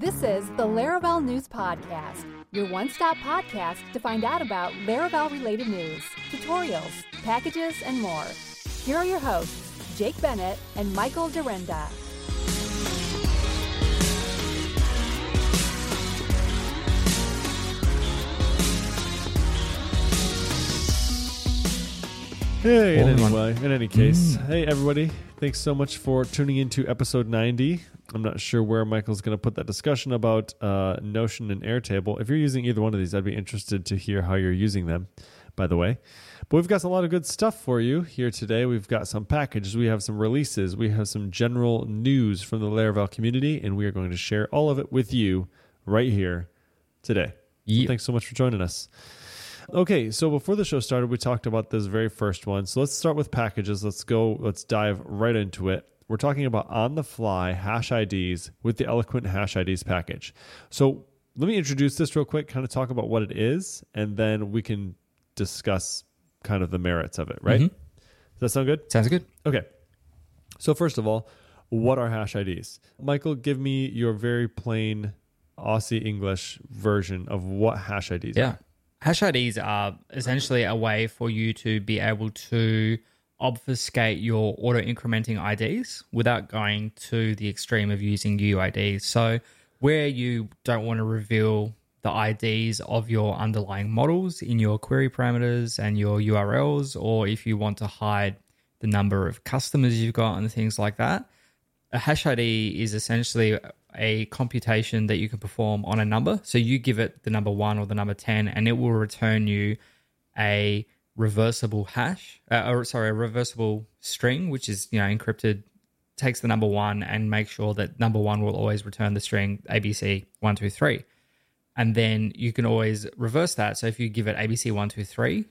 This is the Laravel News Podcast, your one stop podcast to find out about Laravel related news, tutorials, packages, and more. Here are your hosts, Jake Bennett and Michael Dyrynda. Hey, in Hold any way, in any case, mm. hey everybody, thanks so much for tuning into episode 90. I'm not sure where Michael's going to put that discussion about uh, Notion and Airtable. If you're using either one of these, I'd be interested to hear how you're using them, by the way. But we've got a lot of good stuff for you here today. We've got some packages, we have some releases, we have some general news from the Laravel community, and we are going to share all of it with you right here today. So thanks so much for joining us. Okay, so before the show started, we talked about this very first one. So let's start with packages. Let's go, let's dive right into it. We're talking about on the fly hash IDs with the Eloquent Hash IDs package. So let me introduce this real quick, kind of talk about what it is, and then we can discuss kind of the merits of it, right? Mhm. Does that sound good? Sounds good. Okay. So first of all, what are hash IDs? Michael, give me your very plain Aussie English version of what hash IDs Yeah. are. Hash IDs are essentially a way for you to be able to obfuscate your auto incrementing IDs without going to the extreme of using UIDs. So, where you don't want to reveal the IDs of your underlying models in your query parameters and your URLs, or if you want to hide the number of customers you've got and things like that, a hash ID is essentially a computation that you can perform on a number. So you give it the number one or the number 10, and it will return you a reversible hash, uh, or sorry, a reversible string, which is, you know, encrypted, takes the number one and makes sure that number one will always return the string ABC123. And then you can always reverse that. So if you give it ABC123,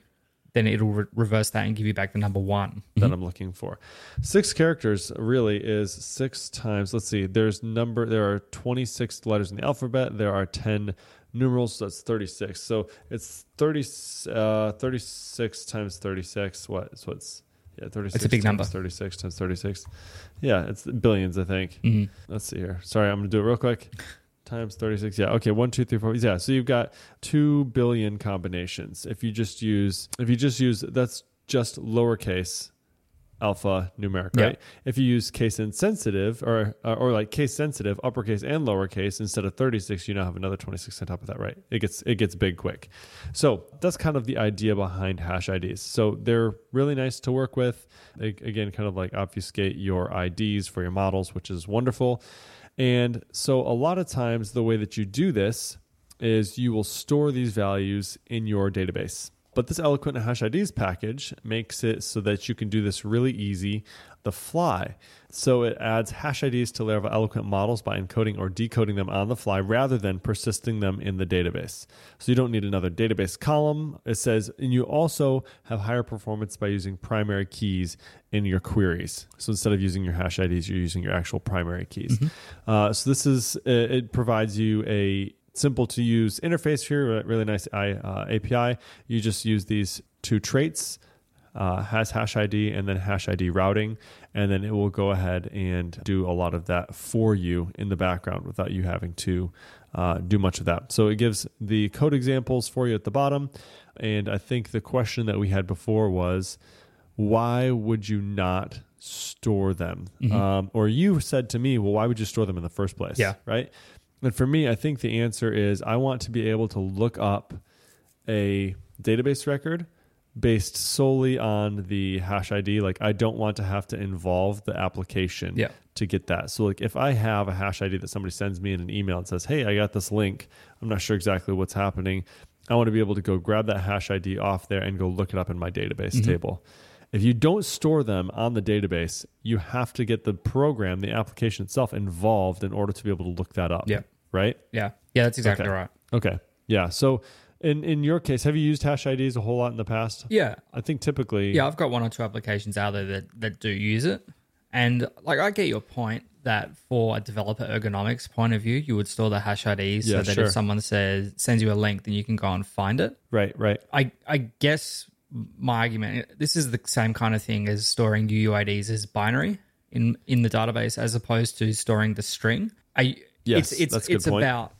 then it'll re- reverse that and give you back the number one. that I'm looking for. Six characters really is six times. Let's see. There's number. There are 26 letters in the alphabet. There are 10 numerals. So that's 36. So it's 30. Uh, 36 times 36. What? So it's yeah, 36. It's a big times number. 36 times 36. Yeah, it's billions. I think. Mhm. Let's see here. Sorry, I'm gonna do it real quick. Times 36. Yeah. Okay. One, two, three, four. Yeah. So you've got two billion combinations. If you just use, if you just use, that's just lowercase alpha numeric, Yeah. right? If you use case insensitive or uh, or like case sensitive, uppercase and lowercase instead of 36, you now have another 26 on top of that, right? It gets it gets big quick. So that's kind of the idea behind hash IDs. So they're really nice to work with. They, again, kind of like obfuscate your IDs for your models, which is wonderful. And so a lot of times the way that you do this is you will store these values in your database. But this Eloquent Hash IDs package makes it so that you can do this really easy the fly. So it adds hash IDs to Laravel Eloquent models by encoding or decoding them on the fly rather than persisting them in the database. So you don't need another database column. It says, and you also have higher performance by using primary keys in your queries. So instead of using your hash IDs, you're using your actual primary keys. Uh, so this is, it provides you a simple to use interface here, really nice I, uh, API. You just use these two traits, uh, has hash ID and then hash ID routing, and then it will go ahead and do a lot of that for you in the background without you having to uh, do much of that. So it gives the code examples for you at the bottom. And I think the question that we had before was, why would you not store them? Um, or you said to me, well, why would you store them in the first place? Yeah. Right. And for me, I think the answer is I want to be able to look up a database record based solely on the hash ID. Like I don't want to have to involve the application Yeah. to get that. So like if I have a hash ID that somebody sends me in an email and says, "Hey, I got this link. I'm not sure exactly what's happening." I want to be able to go grab that hash ID off there and go look it up in my database Mm-hmm. table. If you don't store them on the database, you have to get the program, the application itself involved in order to be able to look that up. Yeah. Right? Yeah. Yeah, that's exactly Okay. right. Okay. Yeah. So in in your case, have you used hash IDs a whole lot in the past? Yeah. I think typically Yeah, I've got one or two applications out there that, that do use it. And like I get your point that for a developer ergonomics point of view, you would store the hash IDs Yeah, so that sure. if someone says sends you a link, then you can go and find it. Right, right. I I guess my argument this is the same kind of thing as storing UUIDs as binary in in the database as opposed to storing the string. I Yes, it's it's that's a good it's point. about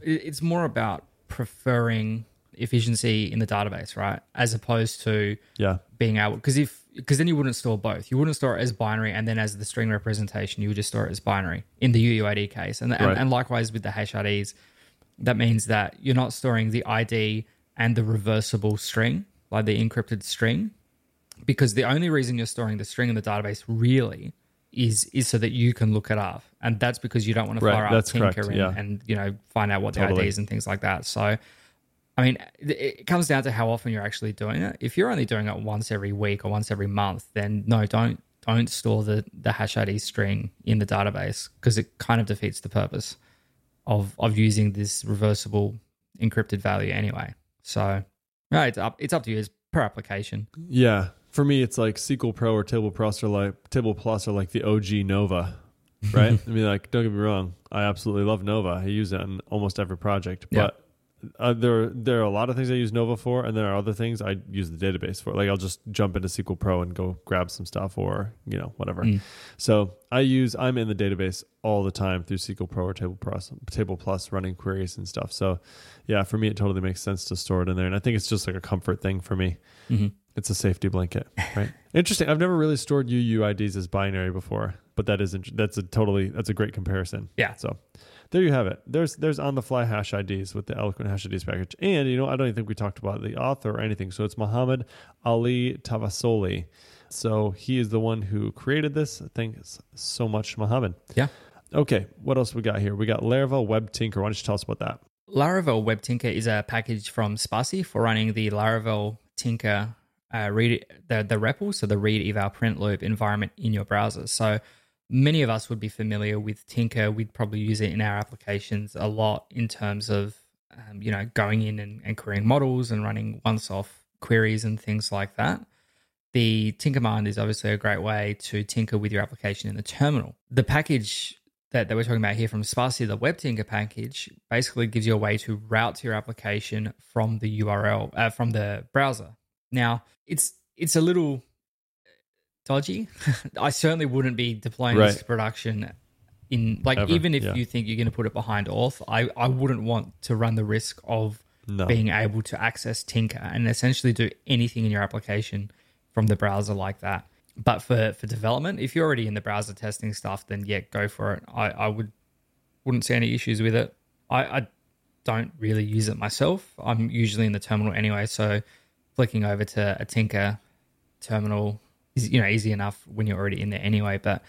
it's more about preferring efficiency in the database, right? As opposed to Yeah. being able because if because then you wouldn't store both. You wouldn't store it as binary and then as the string representation, you would just store it as binary in the UUID case. And and, and likewise with the HIDs, that means that you're not storing the ID and the reversible string, like the encrypted string, because the only reason you're storing the string in the database really is is so that you can look it up, and that's because you don't want to Right, fire up Tinker correct, and, yeah. and you know find out what the Totally. IDs and things like that. So. I mean, it it comes down to how often you're actually doing it. If you're only doing it once every week or once every month, then no, don't don't store the the hash ID string in the database because it kind of defeats the purpose of of using this reversible encrypted value anyway. So, no, it's up it's up to you. It's per application. Yeah. For me, it's like SQL Pro or Table Plus are like Table Plus are like the OG Nova, right? I mean, like, don't get me wrong, I absolutely love Nova. I use it on almost every project, but uh, there there are a lot of things I use Nova for, and there are other things I use the database for. Like, I'll just jump into SQL Pro and go grab some stuff, or you know, whatever. Mm. So I use I'm in the database all the time through SQL Pro or Table Plus, Table Plus running queries and stuff. So yeah, for me, it totally makes sense to store it in there, and I think it's just like a comfort thing for me. Mhm. It's a safety blanket, right? Interesting. I've never really stored UUIDs as binary before, but that is int- that's a totally that's a great comparison. Yeah. So there you have it. There's there's on the fly hash IDs with the Eloquent hash IDs package, and you know I don't even think we talked about the author or anything. So it's Mohammed Ali Tavasoli. So he is the one who created this. Thanks so much, Mohammed. Yeah. Okay, what else we got here? We got Laravel Web Tinker. Why don't you tell us about that? Laravel Web Tinker is a package from Spatie for running the Laravel Tinker uh, read the the REPL, so the read eval print loop environment in your browser. So many of us would be familiar with Tinker. We'd probably use it in our applications a lot in terms of um, you know going in and, and querying models and running once-off queries and things like that. The Tinker command is obviously a great way to tinker with your application in the terminal. The package that, that we're talking about here from Spatie, the Web Tinker package, basically gives you a way to route to your application from the URL uh, from the browser. Now, it's it's a little dodgy. I certainly wouldn't be deploying this Right. to production in like Ever, even if yeah. you think you're going to put it behind auth, I I wouldn't want to run the risk of No. being able to access Tinker and essentially do anything in your application from the browser like that. But for, for development, if you're already in the browser testing stuff, then yeah, go for it. I, I would wouldn't see any issues with it. I, I don't really use it myself. I'm usually in the terminal anyway, so flicking over to a Tinker terminal is you know easy enough when you're already in there anyway. But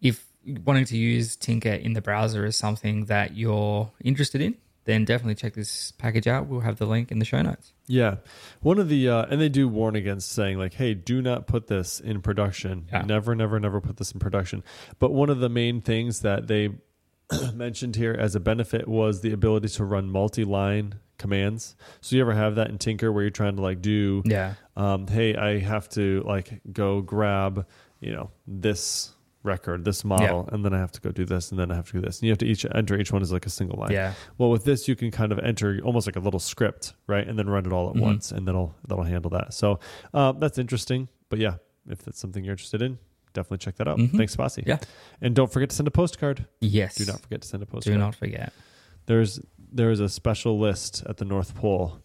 if wanting to use Tinker in the browser is something that you're interested in, then definitely check this package out. We'll have the link in the show notes. Yeah, one of the uh, and they do warn against saying like, "Hey, do not put this in production. Yeah. Never, never, never put this in production." But one of the main things that they mentioned here as a benefit was the ability to run multi-line commands. So you ever have that in Tinker where you're trying to like do, Yeah. um, "Hey, I have to like go grab, you know, this." record this model and then i have to go do this and then i have to do this and you have to each enter each one as like a single line Yeah. well, with this, you can kind of enter almost like a little script, right, and then run it all at Mhm. once, and that'll that'll handle that. So uh, that's interesting. But yeah, if that's something you're interested in, definitely check that out. Mhm. Thanks, Spatie. Yeah. and don't forget to send a postcard. Yes. Do not forget to send a postcard. Do not forget. There's there is a special list at the North Pole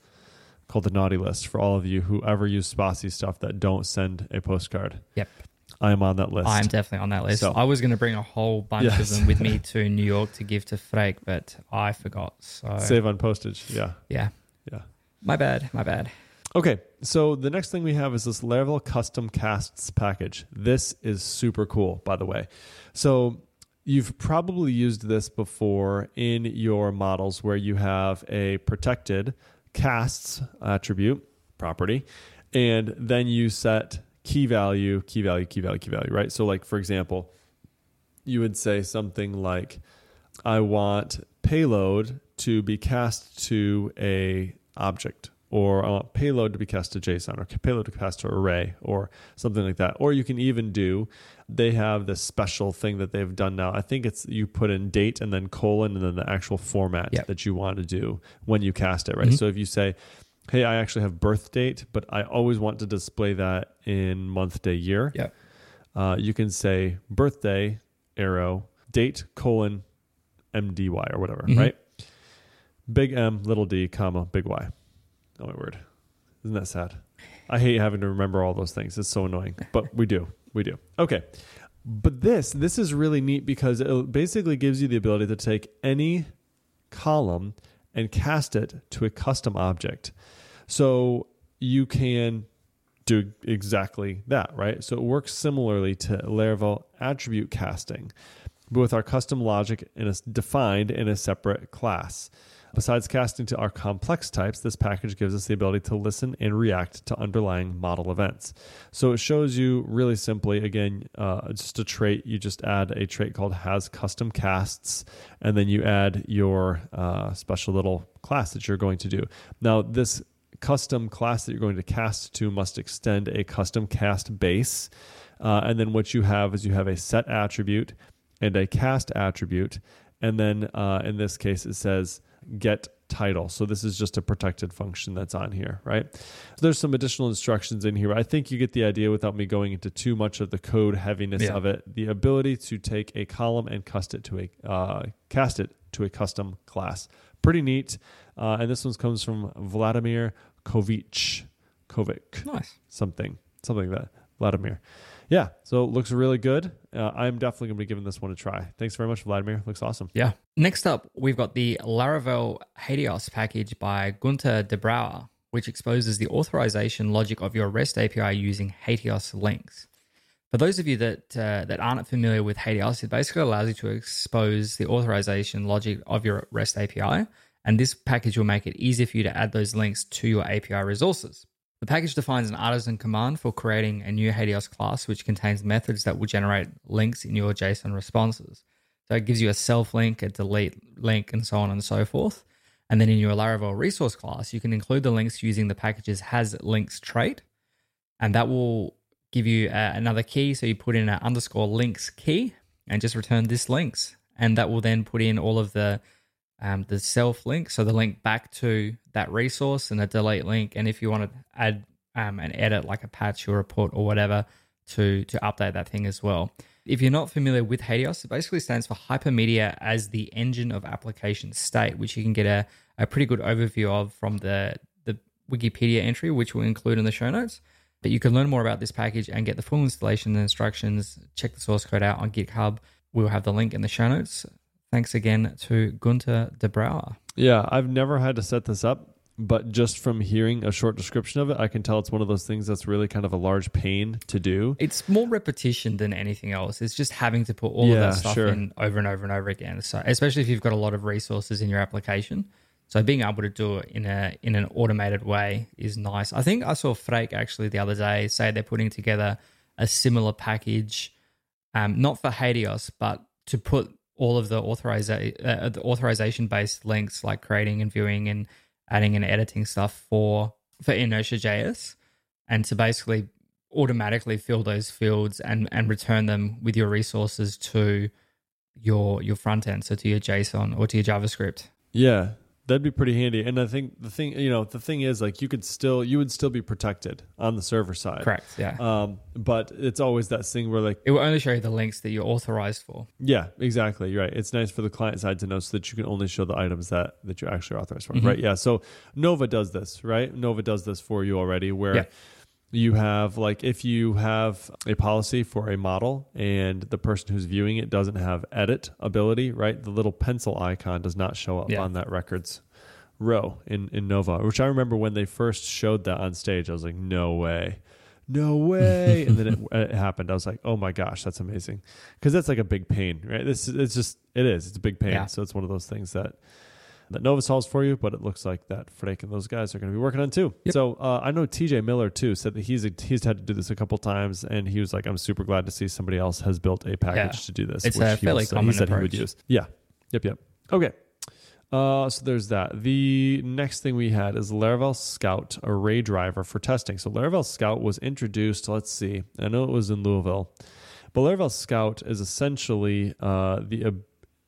called the Naughty List for all of you who ever use Spatie stuff that don't send a postcard. Yep. I am on that list. I'm definitely on that list. So- I was going to bring a whole bunch Yes. of them with me to New York to give to Freek, but I forgot. So Save on postage. Yeah, yeah, yeah. my bad, my bad. Okay, so the next thing we have is this Laravel custom casts package. This is super cool, by the way. So you've probably used this before in your models where you have a protected casts attribute property, and then you set key value, key value, key value, key value, right? So, like for example, you would say something like, I want payload to be cast to a object, or I want payload to be cast to JSON, or payload to cast to array, or something like that. Or you can even do, they have this special thing that they've done now. I think it's you put in date and then colon and then the actual format Yep. that you want to do when you cast it, right? Mhm. So if you say, hey, I actually have birth date, but I always want to display that in month, day, year. Yep. Uh, you can say birthday arrow date colon MDY or whatever, Mhm. right? Big M, little d, comma, big Y. Oh my word. Isn't that sad? I hate having to remember all those things. It's so annoying, but we do. We do. Okay. But this this is really neat because it basically gives you the ability to take any column and cast it to a custom object. So you can do exactly that, right? So it works similarly to Laravel attribute casting, but with our custom logic in a, defined in a separate class. Besides casting to our complex types, this package gives us the ability to listen and react to underlying model events. So it shows you really simply, again, uh, just a trait. You just add a trait called has custom casts, and then you add your uh, special little class that you're going to do. Now, this custom class that you're going to cast to must extend a custom cast base. Uh, and then what you have is you have a set attribute and a cast attribute. And then uh, in this case, it says get title. So this is just a protected function that's on here, right? So there's some additional instructions in here. I think you get the idea without me going into too much of the code heaviness Yeah. of it. The ability to take a column and cast it to a uh, cast it to a custom class. Pretty neat. Uh, and this one comes from Vladimir Kovic. Kovic Nice. something, something like that. Vladimir. Yeah, so it looks really good. Uh, I'm definitely going to be giving this one a try. Thanks very much, Vladimir. Looks awesome. Yeah. Next up, we've got the Laravel HATEOAS package by Gunter de which exposes the authorization logic of your REST API using HATEOAS links. For those of you that uh, that aren't familiar with HATEOAS, it basically allows you to expose the authorization logic of your REST API, and this package will make it easy for you to add those links to your API resources. The package defines an artisan command for creating a new HATEOAS class, which contains methods that will generate links in your JSON responses. So it gives you a self link, a delete link, and so on and so forth. And then in your Laravel resource class, you can include the links using the package's has links trait, and that will give you uh, another key. So you put in an underscore links key and just return this links, and that will then put in all of the um, the self link, so the link back to that resource, and a delete link. And if you want to add um, an edit, like a patch or report or whatever, to to update that thing as well. If you're not familiar with HATEOAS, it basically stands for Hypermedia as the engine of application state, which you can get a, a pretty good overview of from the the Wikipedia entry, which we'll include in the show notes. But you can learn more about this package and get the full installation and instructions. Check the source code out on GitHub. We'll have the link in the show notes. Thanks again to Günther Debrauwer. Yeah, I've never had to set this up, but just from hearing a short description of it, I can tell it's one of those things that's really kind of a large pain to do. It's more repetition than anything else. It's just having to put all of that stuff sure. in over and over and over again. So especially if you've got a lot of resources in your application. So being able to do it in a in an automated way is nice. I think I saw Freek actually the other day say they're putting together a similar package, um, not for HATEOAS, but to put all of the uh, the authorization based links like creating and viewing and adding and editing stuff for for Inertia JS and to basically automatically fill those fields and and return them with your resources to your your front end, so to your JSON or to your JavaScript. Yeah, that'd be pretty handy. And I think the thing, you know, the thing is like you could still, you would still be protected on the server side. Correct. Yeah. Um, but it's always that thing where like, it will only show you the links that you're authorized for. yeah, exactly. You're right. It's nice for the client side to know so that you can only show the items that that you're actually authorized for. Mhm. Right. Yeah. So Nova does this, right? Nova does this for you already where Yeah. You have like if you have a policy for a model and the person who's viewing it doesn't have edit ability, right? The little pencil icon does not show up Yeah. on that records row in, in Nova, which I remember when they first showed that on stage, I was like, no way. No way! and then it, it happened. I was like, "Oh my gosh, that's amazing!" Because that's like a big pain, right? This it's just it is. It's a big pain. Yeah. So it's one of those things that that Nova solves for you, but it looks like that Freek and those guys are going to be working on too. Yep. So uh, I know TJ Miller too said that he's he's had to do this a couple times, and he was like, "I'm super glad to see somebody else has built a package Yeah. to do this." It's which a he fairly was- common he said he would approach. use. Yeah. Yep. Yep. Okay. Uh, so there's that. The next thing we had is Laravel Scout array driver for testing. So Laravel Scout was introduced. Let's see. I know it was in Louisville, but Laravel Scout is essentially uh, the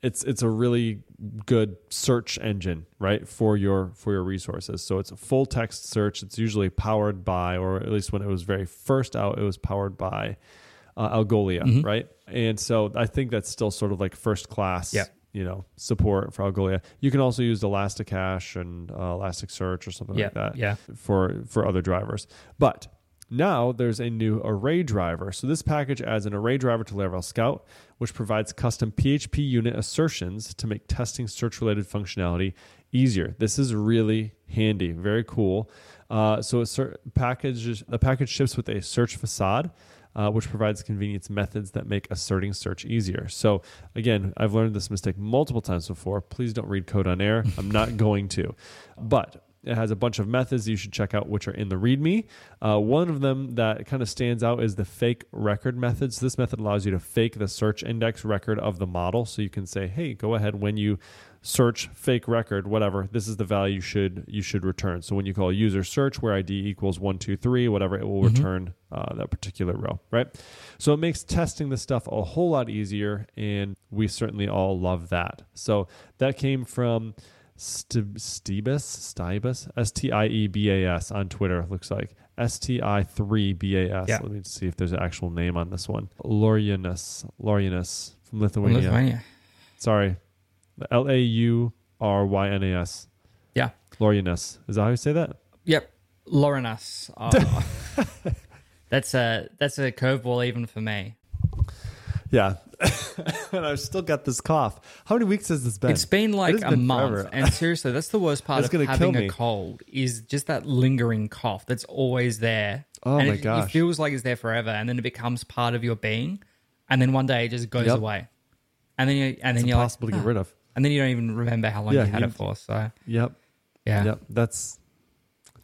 it's it's a really good search engine, right, for your for your resources. So it's a full text search. It's usually powered by, or at least when it was very first out, it was powered by uh, Algolia, Mhm. right? And so I think that's still sort of like first class. Yeah. you know support for Algolia. You can also use Elasticache and uh, Elasticsearch or something Yeah, like that yeah. for for other drivers. But now there's a new array driver. So this package adds an array driver to Laravel Scout, which provides custom PHP unit assertions to make testing search related functionality easier. This is really handy, very cool. Uh, so a cer- package the package ships with a search facade. Uh, which provides convenience methods that make asserting search easier. So, again, I've learned this mistake multiple times before. Please don't read code on air. I'm not going to. But it has a bunch of methods you should check out, which are in the README. Uh, one of them that kind of stands out is the fake record method. So, this method allows you to fake the search index record of the model. So, you can say, hey, go ahead when you search fake record whatever this is the value you should you should return so when you call user search where id equals 123 whatever it will return uh, that particular row right so it makes testing this stuff a whole lot easier and we certainly all love that so that came from Stibus Stibus S T I E B A S on Twitter looks like S T I three B A S. Yeah. Let me see if there's an actual name on this one. Laurianus Laurianus from From Lithuania. Lithuania. Sorry, L A U R Y N A S. Yeah. Laurianus. Is that how you say that? Yep. Laurenus. Oh. Uh, that's a that's a curveball even for me. Yeah. and I've still got this cough. How many weeks has this been? It's been like It a been month, forever. and seriously, that's the worst part of having a cold is just that lingering cough that's always there. Oh and my it, gosh. It feels like it's there forever, and then it becomes part of your being, and then one day it just goes Yep. away, and then you and then It's you're impossible like, to get "Ah," rid of. and then you don't even remember how long Yeah, you had you- it for. So Yep. yeah, Yep, that's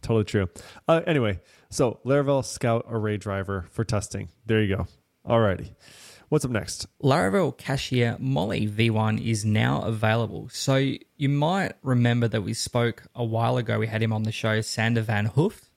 totally true. Uh, anyway, so Laravel Scout Array Driver for testing. There you go. Alrighty. What's up next? Laravel Cashier Mollie V1 is now available. So you might remember that we spoke a while ago. We had him on the show, Sander Van Hooft,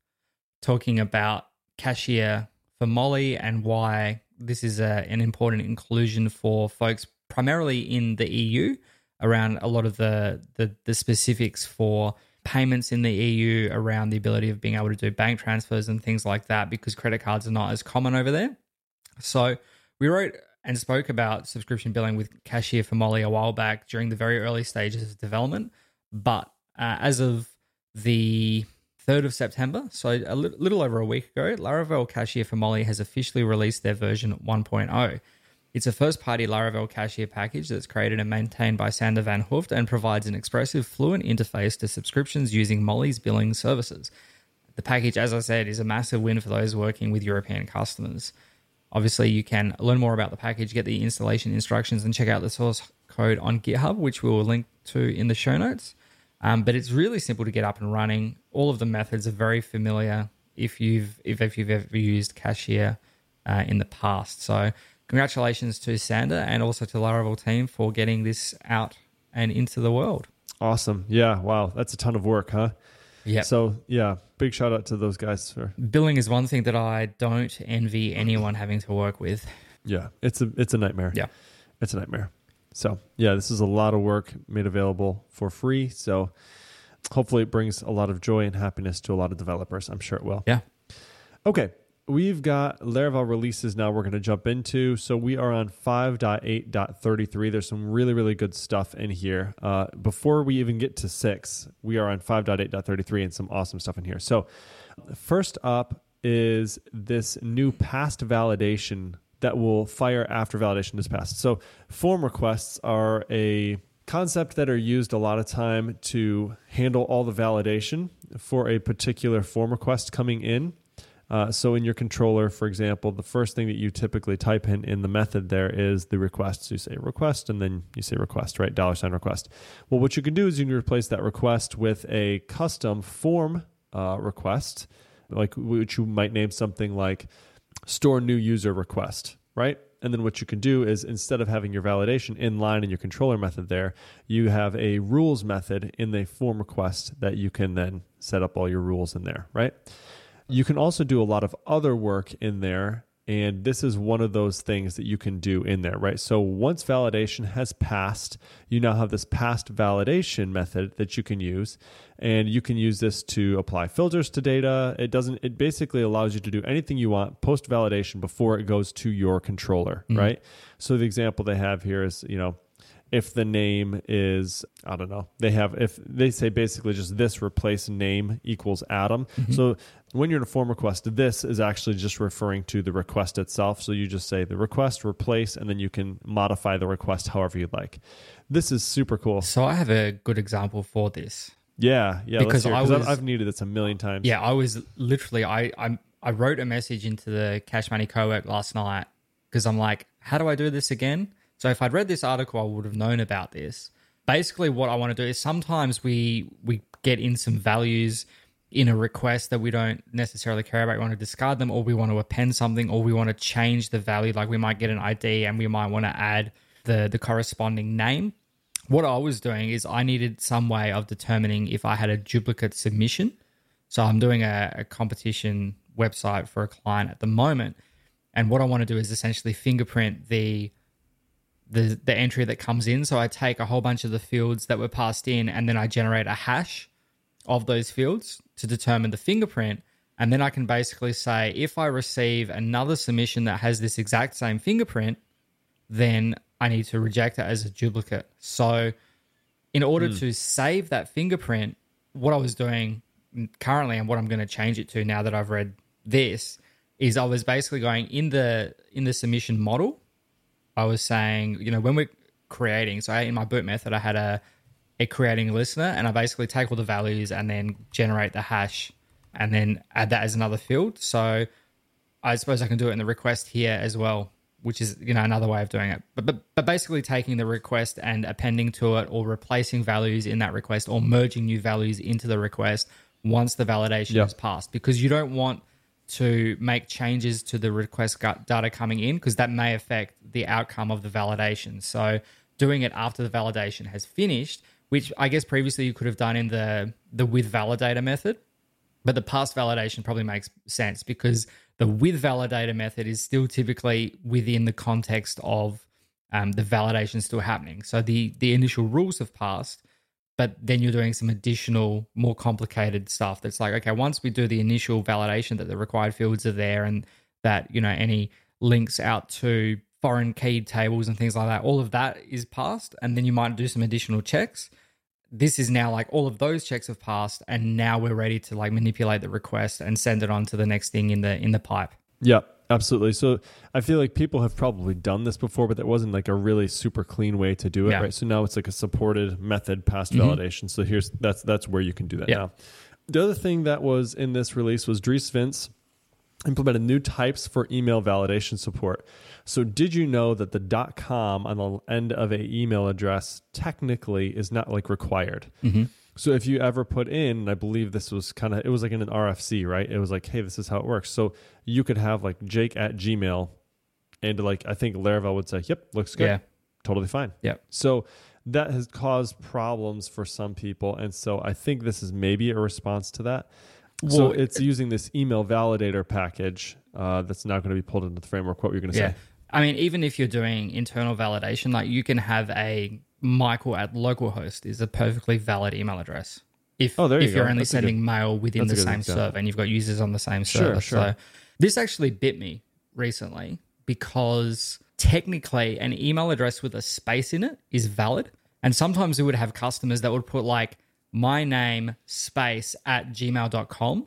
talking about Cashier for Mollie and why this is a, an important inclusion for folks primarily in the EU around a lot of the, the, the specifics for payments in the EU around the ability of being able to do bank transfers and things like that because credit cards are not as common over there. So we wrote and spoke about subscription billing with Cashier for Mollie a while back during the very early stages of development. But uh, as of the 3rd of September, so a li- little over a week ago, Laravel Cashier for Mollie has officially released their version 1.0. It's a first party Laravel Cashier package that's created and maintained by Sander Van Hooft and provides an expressive, fluent interface to subscriptions using Mollie's billing services. The package, as I said, is a massive win for those working with European customers. Obviously, you can learn more about the package, get the installation instructions, and check out the source code on GitHub, which we will link to in the show notes. Um, but it's really simple to get up and running. All of the methods are very familiar if you've if, if you've ever used Cashier uh, in the past. So, congratulations to Sander and also to Laravel team for getting this out and into the world. Awesome. Yeah. Wow. That's a ton of work, huh? Yeah. So, yeah, big shout out to those guys for Billing is one thing that I don't envy anyone having to work with. Yeah, it's a it's a nightmare. Yeah. It's a nightmare. So, yeah, this is a lot of work made available for free. So, hopefully it brings a lot of joy and happiness to a lot of developers. I'm sure it will. Yeah. Okay. We've got Laravel releases now we're going to jump into. So we are on 5.8.33. There's some really, really good stuff in here. Uh, before we even get to 6, we are on 5.8.33 and some awesome stuff in here. So first up is this new passed validation that will fire after validation is passed. So form requests are a concept that are used a lot of time to handle all the validation for a particular form request coming in. Uh, so in your controller, for example, the first thing that you typically type in in the method there is the request. So you say request and then you say request, right? Dollar sign request. Well, what you can do is you can replace that request with a custom form uh, request, like which you might name something like store new user request, right? And then what you can do is instead of having your validation in line in your controller method there, you have a rules method in the form request that you can then set up all your rules in there, right? You can also do a lot of other work in there. And this is one of those things that you can do in there, right? So once validation has passed, you now have this passed validation method that you can use. And you can use this to apply filters to data. It doesn't, it basically allows you to do anything you want post validation before it goes to your controller, mm-hmm. right? So the example they have here is, you know, if the name is I don't know. They have if they say basically just this replace name equals Adam. Mm-hmm. So when you're in a form request, this is actually just referring to the request itself. So you just say the request replace, and then you can modify the request however you'd like. This is super cool. So I have a good example for this. Yeah, yeah. Because let's hear it, I was- I've needed this a million times. Yeah, I was literally I I, I wrote a message into the Cash Money Co-work last night because I'm like, how do I do this again? So if I'd read this article, I would have known about this. Basically, what I want to do is sometimes we we get in some values in a request that we don't necessarily care about. We want to discard them, or we want to append something, or we want to change the value. Like we might get an ID and we might want to add the the corresponding name what I was doing is I needed some way of determining if I had a duplicate submission. So I'm doing a, a competition website for a client at the moment, and what I want to do is essentially fingerprint the the the entry that comes in. So I take a whole bunch of the fields that were passed in, and then I generate a hash of those fields to determine the fingerprint. And then I can basically say if I receive another submission that has this exact same fingerprint, then I need to reject it as a duplicate. So, in order hmm. to save that fingerprint, what I was doing currently and what I'm going to change it to now that I've read this is I was basically going in the in the submission model. I was saying, you know, when we're creating, so I, in my boot method, I had a a creating listener, and I basically take all the values and then generate the hash, and then add that as another field. So I suppose I can do it in the request here as well, which is you know another way of doing it. But but, but basically taking the request and appending to it, or replacing values in that request, or merging new values into the request once the validation Yeah. is passed, because you don't want to make changes to the request data coming in because that may affect the outcome of the validation. So doing it after the validation has finished, which I guess previously you could have done in the the with validator method, but the passed validation probably makes sense because the with validator method is still typically within the context of um, the validation still happening. So the the initial rules have passed, but then you're doing some additional, more complicated stuff. That's like, okay, once we do the initial validation that the required fields are there and that you know any links out to foreign keyed tables and things like that, all of that is passed, and then you might do some additional checks this is now like all of those checks have passed and now we're ready to like manipulate the request and send it on to the next thing in the in the pipe Yeah, absolutely. So I feel like people have probably done this before, but that wasn't like a really super clean way to do it, Yeah. right? So now it's like a supported method passed Mhm. validation. So here's that's that's where you can do that Yeah. now. The other thing that was in this release was Dries Vints implemented new types for email validation support. So did you know that the .com on the end of a email address technically is not like required? So if you ever put in, and I believe this was kind of, it was like in an RFC, right? It was like, hey, this is how it works. So you could have like Jake at Gmail, and like I think Laravel would say, yep, looks good, Yeah. totally fine. Yeah. So that has caused problems for some people, and so I think this is maybe a response to that. so Well, it's using this email validator package uh, that's now going to be pulled into the framework. What were you going to yeah say? i mean even if you're doing internal validation like you can have a michael at localhost is a perfectly valid email address. If, Oh, there you if you're only That's a good- sending mail within the same example. server and you've got users on the same Sure, server. Sure. so this actually bit me recently because technically an email address with a space in it is valid. And sometimes we would have customers that would put like my name space at gmail.com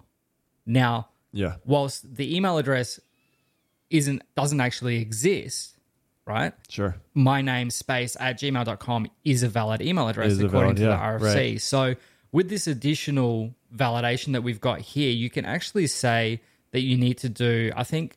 now Yeah, whilst the email address isn't doesn't actually exist, right? sure. My name space at gmail.com is a valid email address according valid- to yeah, the RFC. right. So with this additional validation that we've got here, you can actually say that you need to do, I think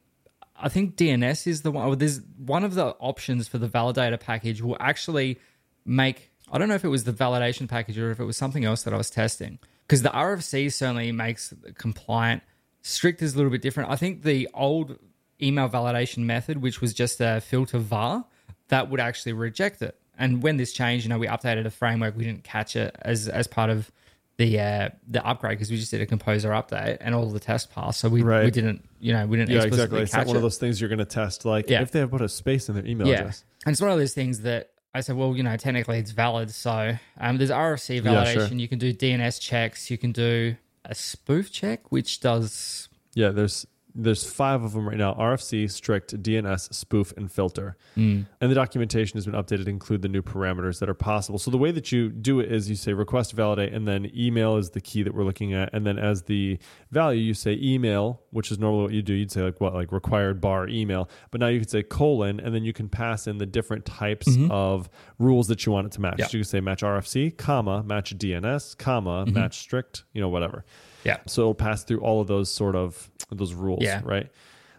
I think DNS is the one. There's one of the options for the validator package will actually make. I don't know if it was the validation package or if it was something else that I was testing. Because the RFC certainly makes compliant. Strict is a little bit different. I think the old email validation method, which was just a filter var, that would actually reject it. And when this changed, you know, we updated a framework. We didn't catch it as as part of the uh, the upgrade because we just did a composer update and all the tests passed. So we Right. we didn't you know we didn't Yeah, explicitly exactly. It's not one it. of those things you're going to test. Like Yeah. if they have put a space in their email yeah, address. and it's one of those things that I said, well, you know, technically it's valid. So um, there's RFC Yeah, validation. sure. You can do DNS checks. You can do a spoof check, which does Yeah, there's There's five of them right now RFC, strict, DNS, spoof, and filter. Mm. And the documentation has been updated to include the new parameters that are possible. So the way that you do it is you say request validate, and then email is the key that we're looking at. And then as the value, you say email, which is normally what you do. You'd say like what, like required bar email. But now you can say colon, and then you can pass in the different types of rules that you want it to match. Yeah. So you can say match RFC, comma, match DNS, comma, match strict, you know, whatever. Yeah. So it'll pass through all of those sort of those rules, Yeah. right?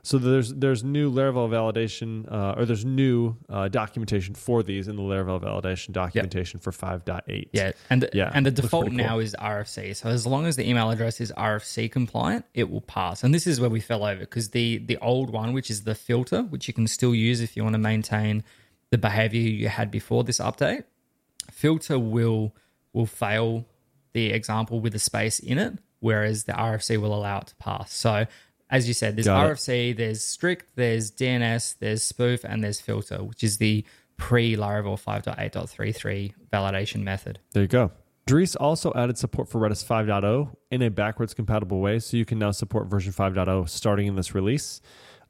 So there's there's new Laravel validation, uh, or there's new uh, documentation for these in the Laravel validation documentation for 5.8. Yeah, and the, Yeah, and the default cool. now is RFC. So as long as the email address is RFC compliant, it will pass. And this is where we fell over because the the old one, which is the filter, which you can still use if you want to maintain the behavior you had before this update, filter will will fail the example with a space in it, whereas the RFC will allow it to pass. So as you said, there's Got it. RFC, there's strict, there's DNS, there's spoof, and there's filter, which is the pre Laravel 5.8.33 validation method. There you go. Dries also added support for Redis 5.0 in a backwards compatible way, so you can now support version 5.0 starting in this release.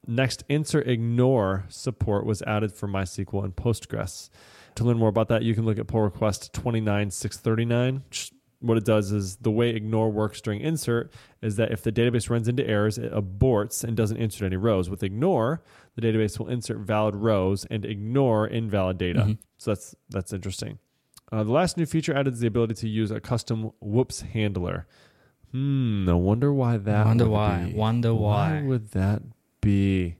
Next, insert ignore support was added for MySQL and Postgres. To learn more about that, you can look at pull request 29639. What it does is the way ignore works during insert is that if the database runs into errors, it aborts and doesn't insert any rows. With ignore, the database will insert valid rows and ignore invalid data. So that's that's interesting. Uh, the last new feature added is the ability to use a custom whoops handler. Hmm, I wonder why that. Wonder would why. be. Wonder why. would that be?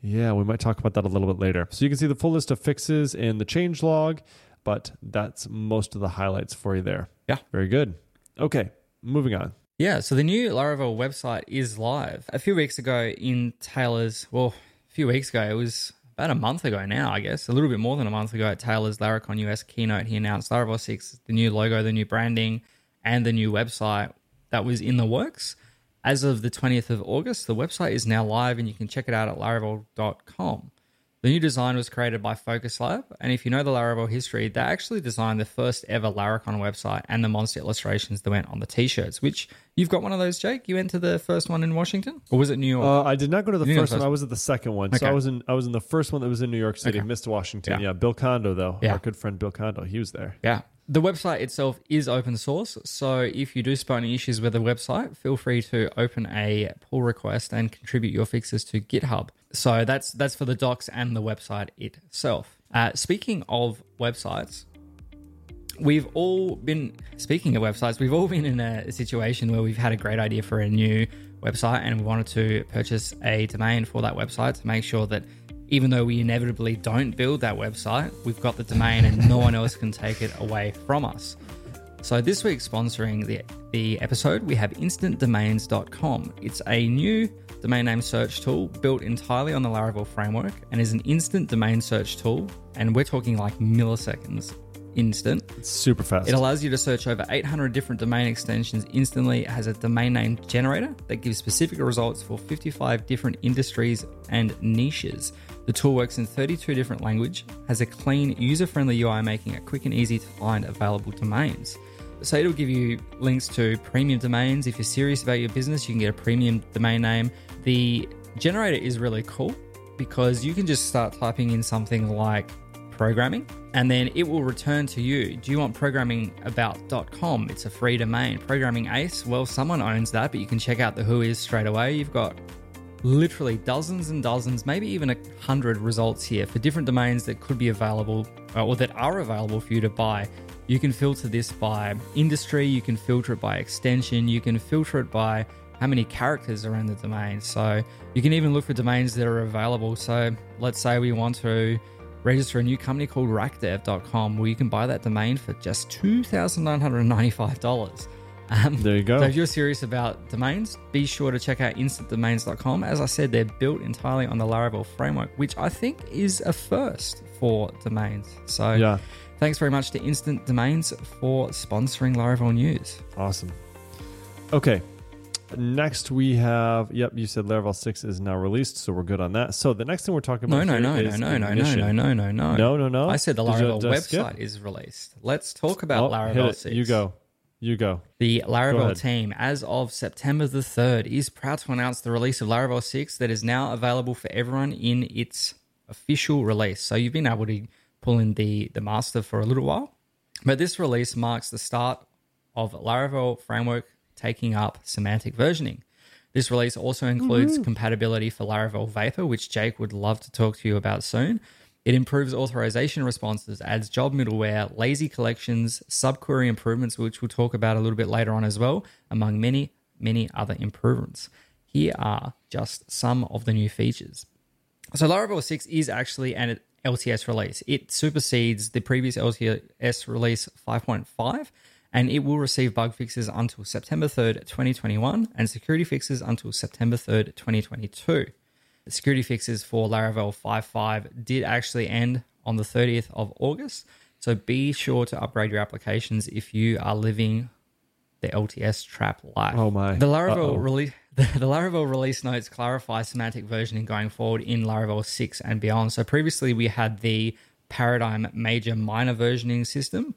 Yeah, we might talk about that a little bit later. So you can see the full list of fixes in the change log, but that's most of the highlights for you there. Yeah. Very good. Okay, moving on. Yeah, so the new Laravel website is live. A few weeks ago in Taylor's, well, a few weeks ago, it was about a month ago now, I guess, a little bit more than a month ago at Taylor's Laracon US keynote, he announced Laravel 6, the new logo, the new branding, and the new website that was in the works. As of the 20th of August, the website is now live and you can check it out at laravel.com. The new design was created by Focus Lab, and if you know the Laravel history, they actually designed the first ever Laracon website and the monster illustrations that went on the t-shirts. Which you've got one of those, Jake. You went to the first one in Washington, or was it New York? Uh, I did not go to the first one. I was at the second one. So I was in I was in the first one that was in New York City. Okay. Missed Washington. Yeah. Yeah. Bill Condo though. Yeah. Our good friend Bill Condo. He was there. Yeah. The website itself is open source, so if you do spot any issues with the website, feel free to open a pull request and contribute your fixes to GitHub. So that's that's for the docs and the website itself. Uh, speaking of websites, we've all been speaking of websites. We've all been in a situation where we've had a great idea for a new website and we wanted to purchase a domain for that website to make sure that even though we inevitably don't build that website, we've got the domain and no one else can take it away from us. So this week sponsoring the the episode, we have instantdomains.com. It's a new domain name search tool built entirely on the Laravel framework and is an instant domain search tool and we're talking like milliseconds instant. It's super fast. It allows you to search over 800 different domain extensions instantly. It has a domain name generator that gives specific results for 55 different industries and niches. The tool works in 32 different language, has a clean, user-friendly UI making it quick and easy to find available domains. So it'll give you links to premium domains. If you're serious about your business, you can get a premium domain name. The generator is really cool because you can just start typing in something like programming and then it will return to you. Do you want programmingabout.com? It's a free domain. Programming Ace, well, someone owns that, but you can check out the who is straight away. You've got literally dozens and dozens, maybe even a hundred results here for different domains that could be available uh, or that are available for you to buy. You can filter this by industry, you can filter it by extension, you can filter it by how many characters are in the domain. So you can even look for domains that are available. So let's say we want to register a new company called rackdev.com where you can buy that domain for just $2,995. Um, There you go. So if you're serious about domains, be sure to check out instantdomains.com. As I said, they're built entirely on the Laravel framework, which I think is a first for domains. So Yeah. thanks very much to Instant Domains for sponsoring Laravel News. Awesome. Okay. Next we have yep, you said Laravel 6 is now released, so we're good on that. So the next thing we're talking about no, no, no, no, no, no, Ignition. no, no, no, no. No, no, no. I said the Laravel skip? website is released. Let's talk about Oh, Laravel 6. You go. You go. The Laravel ahead. team, as of September the 3rd, is proud to announce the release of Laravel 6 that is now available for everyone in its official release. So you've been able to pull in the, the master for a little while. But this release marks the start of Laravel framework taking up semantic versioning. This release also includes mm-hmm. compatibility for Laravel Vapor, which Jake would love to talk to you about soon. It improves authorization responses, adds job middleware, lazy collections, subquery improvements, which we'll talk about a little bit later on as well, among many, many other improvements. Here are just some of the new features. So Laravel 6 is actually an LTS release. It supersedes the previous LTS release 5.5 and it will receive bug fixes until September 3rd, 2021 and security fixes until September 3rd, 2022. The security fixes for Laravel 5.5 did actually end on the 30th of August. So be sure to upgrade your applications if you are living the LTS trap life. Oh my. The Laravel release the, the Laravel release notes clarify semantic versioning going forward in Laravel 6 and beyond. So previously we had the paradigm major minor versioning system.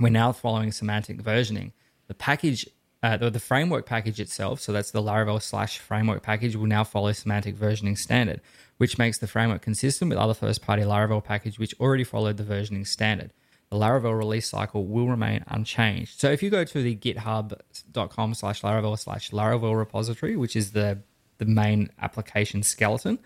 We're now following semantic versioning. The package uh, the, the framework package itself, so that's the Laravel slash framework package, will now follow semantic versioning standard, which makes the framework consistent with other first party Laravel package which already followed the versioning standard. The Laravel release cycle will remain unchanged. So if you go to the github.com slash Laravel slash Laravel repository, which is the, the main application skeleton,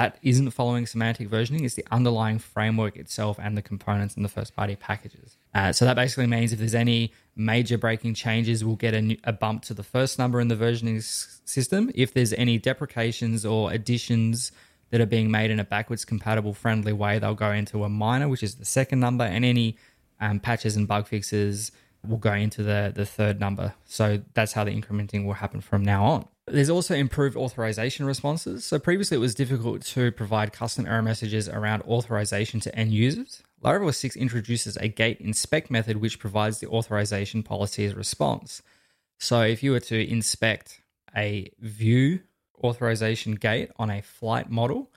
that isn't following semantic versioning. It's the underlying framework itself and the components and the first party packages. Uh, so that basically means if there's any major breaking changes, we'll get a, new, a bump to the first number in the versioning s- system. If there's any deprecations or additions that are being made in a backwards compatible friendly way, they'll go into a minor, which is the second number, and any um, patches and bug fixes will go into the, the third number. So that's how the incrementing will happen from now on. There's also improved authorization responses. So previously it was difficult to provide custom error messages around authorization to end users. Laravel 6 introduces a gate inspect method which provides the authorization policy's response. So if you were to inspect a view authorization gate on a flight model,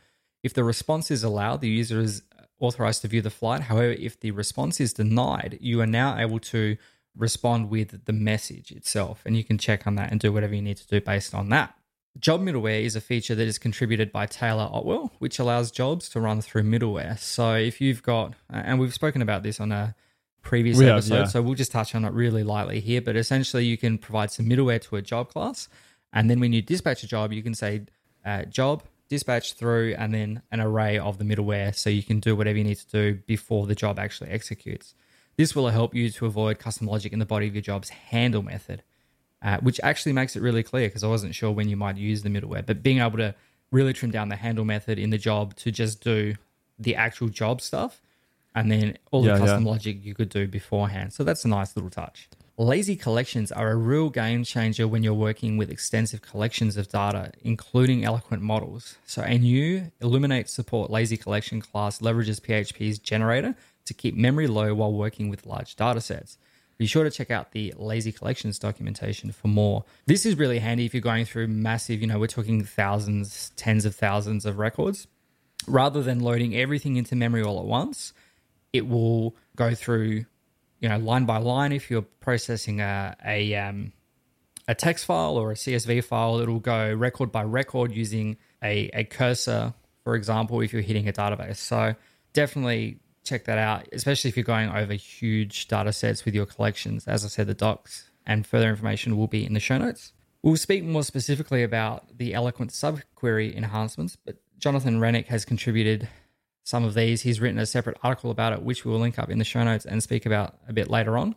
if the response is allowed, the user is authorized to view the flight. However, if the response is denied, you are now able to respond with the message itself. And you can check on that and do whatever you need to do based on that. Job middleware is a feature that is contributed by Taylor Otwell, which allows jobs to run through middleware. So if you've got, and we've spoken about this on a previous episode, yeah. so we'll just touch on it really lightly here. But essentially, you can provide some middleware to a job class. And then when you dispatch a job, you can say uh, job, dispatch through, and then an array of the middleware. So you can do whatever you need to do before the job actually executes. This will help you to avoid custom logic in the body of your job's handle method, uh, which actually makes it really clear because I wasn't sure when you might use the middleware. But being able to really trim down the handle method in the job to just do the actual job stuff and then all Yeah, the custom yeah. logic you could do beforehand. So that's a nice little touch. Lazy collections are a real game changer when you're working with extensive collections of data, including eloquent models. So, a new Illuminate support lazy collection class leverages PHP's generator to keep memory low while working with large data sets. Be sure to check out the lazy collections documentation for more. This is really handy if you're going through massive, you know, we're talking thousands, tens of thousands of records. Rather than loading everything into memory all at once, it will go through you know line by line if you're processing a a, um, a text file or a csv file it'll go record by record using a, a cursor for example if you're hitting a database. So definitely check that out especially if you're going over huge data sets with your collections. As i said the docs and further information will be in the show notes. We'll speak more specifically about the eloquent subquery enhancements but jonathan Reinink has contributed some of these. He's written a separate article about it, which we will link up in the show notes and speak about a bit later on.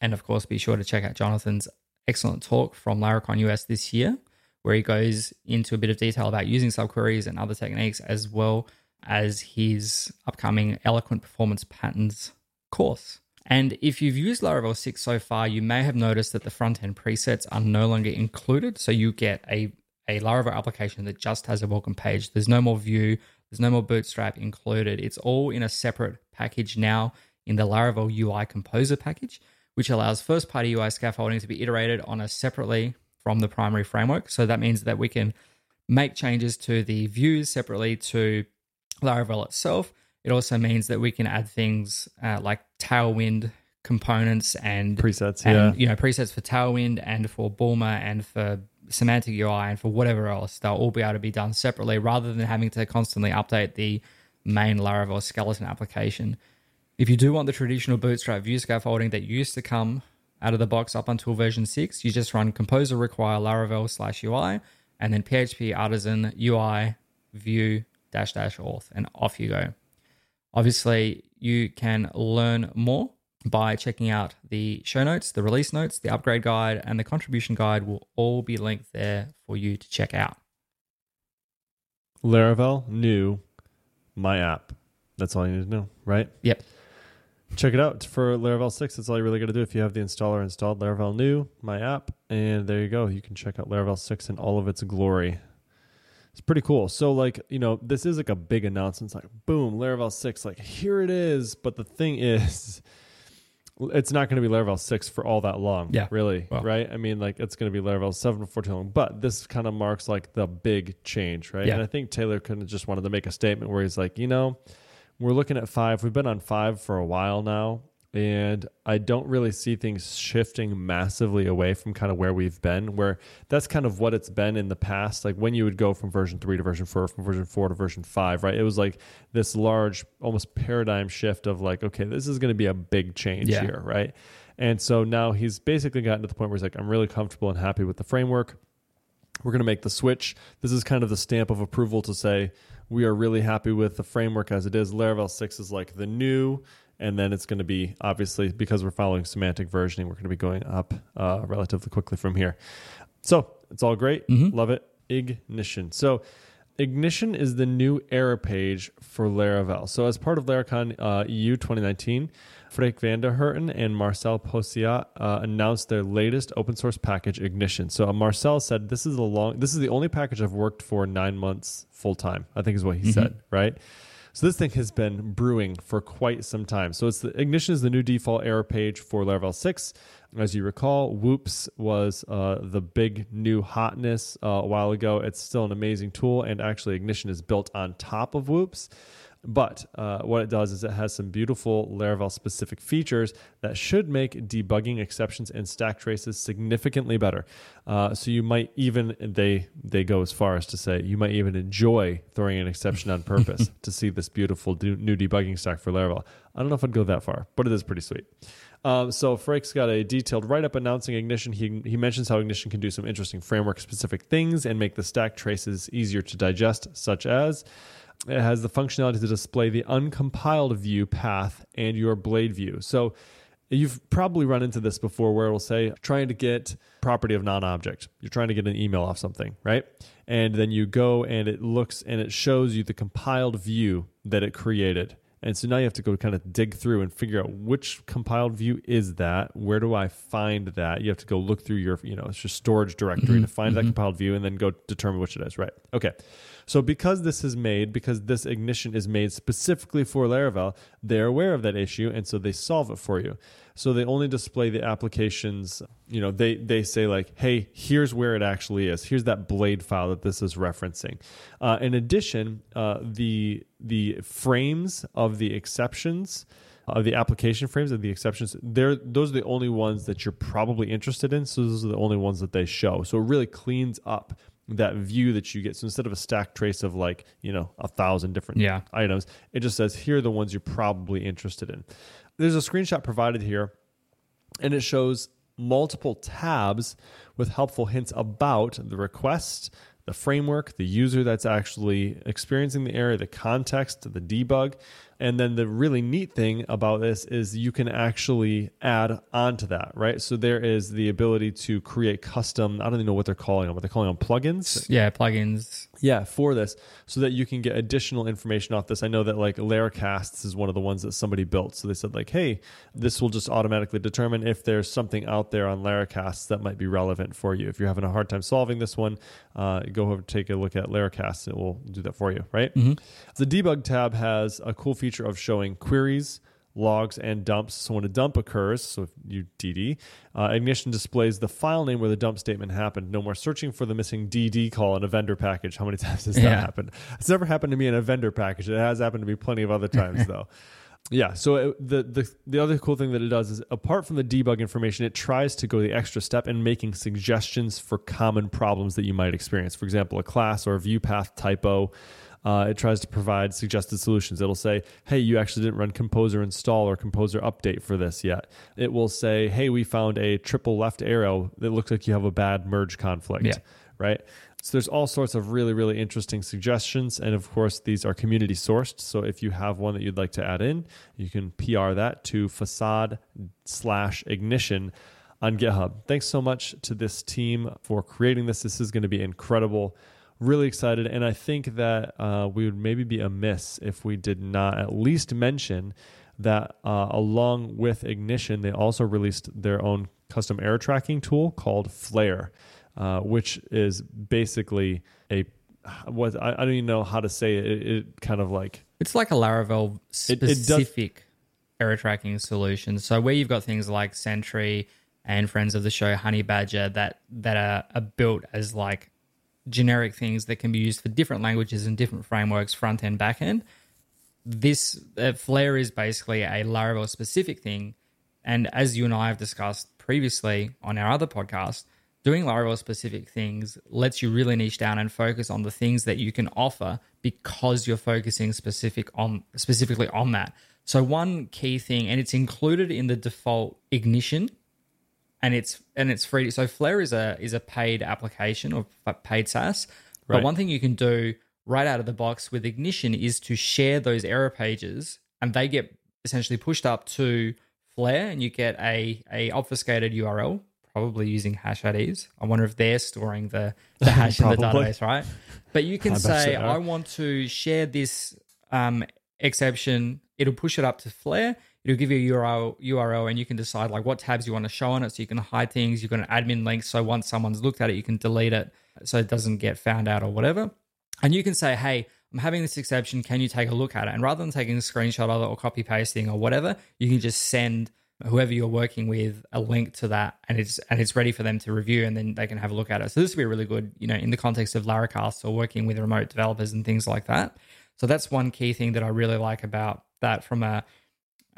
And of course, be sure to check out Jonathan's excellent talk from Laracon US this year, where he goes into a bit of detail about using subqueries and other techniques, as well as his upcoming Eloquent Performance Patterns course. And if you've used Laravel 6 so far, you may have noticed that the front end presets are no longer included. So you get a, a Laravel application that just has a welcome page. There's no more view, there's no more Bootstrap included. It's all in a separate package now in the Laravel UI Composer package, which allows first party UI scaffolding to be iterated on a separately from the primary framework. So that means that we can make changes to the views separately to Laravel itself. It also means that we can add things uh, like Tailwind components and Presets, and yeah. you know presets for Tailwind and for Bulma and for Semantic UI and for whatever else. They'll all be able to be done separately rather than having to constantly update the main Laravel skeleton application. If you do want the traditional Bootstrap view scaffolding that used to come out of the box up until version 6, you just run composer require Laravel slash UI and then PHP artisan UI view dash dash auth and off you go. Obviously, you can learn more by checking out the show notes, the release notes, the upgrade guide, and the contribution guide will all be linked there for you to check out. Laravel, new, my app. That's all you need to know, right? Yep. Check it out for Laravel 6. That's all you really got to do if you have the installer installed. Laravel new, my app. And there you go. You can check out Laravel 6 in all of its glory. It's pretty cool. So, like, you know, this is like a big announcement. It's like, boom, Laravel 6, like, here it is. But the thing is, it's not going to be Laravel 6 for all that long. Yeah. Really. Right? I mean, like, it's going to be Laravel 7 for too long. But this kind of marks like the big change, right? Yeah. And I think Taylor kind of just wanted to make a statement where he's like, you know, we're looking at five. We've been on five for a while now. And I don't really see things shifting massively away from kind of where we've been, where that's kind of what it's been in the past. Like when you would go from version three to version four, from version four to version five, right? It was like this large, almost paradigm shift of like, okay, this is going to be a big change Yeah. here, right? And so now he's basically gotten to the point where he's like, I'm really comfortable and happy with the framework we're going to make the switch. This is kind of the stamp of approval to say we are really happy with the framework as it is. Laravel 6 is like the new, and then it's going to be obviously because we're following semantic versioning, we're going to be going up uh, relatively quickly from here. So it's all great. Love it. Ignition. So Ignition is the new error page for Laravel. So, as part of Laracon uh, EU 2019, Freek van der Herten and Marcel Pociot uh, announced their latest open source package, Ignition. So, uh, Marcel said, "This is a long. This is the only package I've worked for nine months full time. I think is what he said. Right." So this thing has been brewing for quite some time. So it's the Ignition is the new default error page for Laravel 6. As you recall, Whoops was uh, the big new hotness uh, a while ago. It's still an amazing tool, and actually, Ignition is built on top of Whoops. But uh, what it does is it has some beautiful Laravel specific features that should make debugging exceptions and stack traces significantly better. Uh, so you might even they they go as far as to say you might even enjoy throwing an exception on purpose to see this beautiful do- new debugging stack for Laravel. I don't know if I'd go that far, but it is pretty sweet. Um, so Freek's got a detailed write up announcing Ignition. He, he mentions how Ignition can do some interesting framework specific things and make the stack traces easier to digest, such as it has the functionality to display the uncompiled view path and your blade view. So you've probably run into this before where it'll say trying to get property of non-object. You're trying to get an email off something, right? And then you go and it looks and it shows you the compiled view that it created. And so now you have to go kind of dig through and figure out which compiled view is that? Where do I find that? You have to go look through your, you know, it's your storage directory mm-hmm. to find that mm-hmm. compiled view and then go determine which it is, right? Okay. So because this is made, because this ignition is made specifically for Laravel, they're aware of that issue and so they solve it for you. So they only display the applications, you know, they they say like, "Hey, here's where it actually is. Here's that blade file that this is referencing." Uh, in addition, uh, the the frames of the exceptions of the application frames of the exceptions they're those are the only ones that you're probably interested in so those are the only ones that they show so it really cleans up that view that you get so instead of a stack trace of like you know a thousand different Yeah. items it just says here are the ones you're probably interested in there's a screenshot provided here and it shows multiple tabs with helpful hints about the request, the framework, the user that's actually experiencing the error, the context, the debug. And then the really neat thing about this is you can actually add onto that, right? So there is the ability to create custom, I don't even know what they're calling them, but they're calling them plugins. Yeah, plugins. Yeah, for this, so that you can get additional information off this. I know that like Laracasts is one of the ones that somebody built. So they said like, hey, this will just automatically determine if there's something out there on Laracasts that might be relevant for you. If you're having a hard time solving this one, uh, go over take a look at Laracasts. It will do that for you, right? The debug tab has a cool feature of showing queries logs and dumps. So when a dump occurs, so if you DD, uh, Ignition displays the file name where the dump statement happened. No more searching for the missing DD call in a vendor package. How many times has that Yeah. happened? It's never happened to me in a vendor package. It has happened to me plenty of other times though. Yeah. So it, the the the other cool thing that it does is apart from the debug information, it tries to go the extra step in making suggestions for common problems that you might experience. For example, a class or a view path typo. Uh, it tries to provide suggested solutions. It'll say, "Hey, you actually didn't run Composer install or Composer update for this yet." It will say, "Hey, we found a triple left arrow that looks like you have a bad merge conflict." Yeah. Right. So there's all sorts of really, really interesting suggestions. And of course, these are community sourced. So if you have one that you'd like to add in, you can PR that to facade slash ignition on GitHub. Thanks so much to this team for creating this. This is going to be incredible. Really excited. And I think that uh, we would maybe be amiss if we did not at least mention that uh, along with Ignition, they also released their own custom error tracking tool called Flare uh, which is basically a what I, I, don't even know how to say it. it. it. kind of like it's like a Laravel specific error tracking solution. So where you've got things like Sentry and friends of the show Honeybadger that that are, are built as like generic things that can be used for different languages and different frameworks, front end, back end. This uh, Flare is basically a Laravel specific thing, and as you and I have discussed previously on our other podcast doing Laravel specific things lets you really niche down and focus on the things that you can offer because you're focusing specific on specifically on that. So one key thing, and it's included in the default ignition, and it's and it's free. So Flare is a is a paid application or paid SaaS. Right. But one thing you can do right out of the box with Ignition is to share those error pages, and they get essentially pushed up to Flare, and you get a a obfuscated URL probably using hash IDs. I wonder if they're storing the, the hash in the database, right? But you can say, I want to share this um, exception. It'll push it up to Flare. It'll give you a URL, URL, and you can decide like what tabs you want to show on it. So you can hide things. You've got an admin link. So once someone's looked at it, you can delete it so it doesn't get found out or whatever. And you can say, hey, I'm having this exception. Can you take a look at it? And rather than taking a screenshot of it or copy pasting or whatever, you can just send whoever you're working with a link to that and it's and it's ready for them to review and then they can have a look at it. So this would be really good, you know, in the context of Laracast or working with remote developers and things like that. So that's one key thing that I really like about that from a,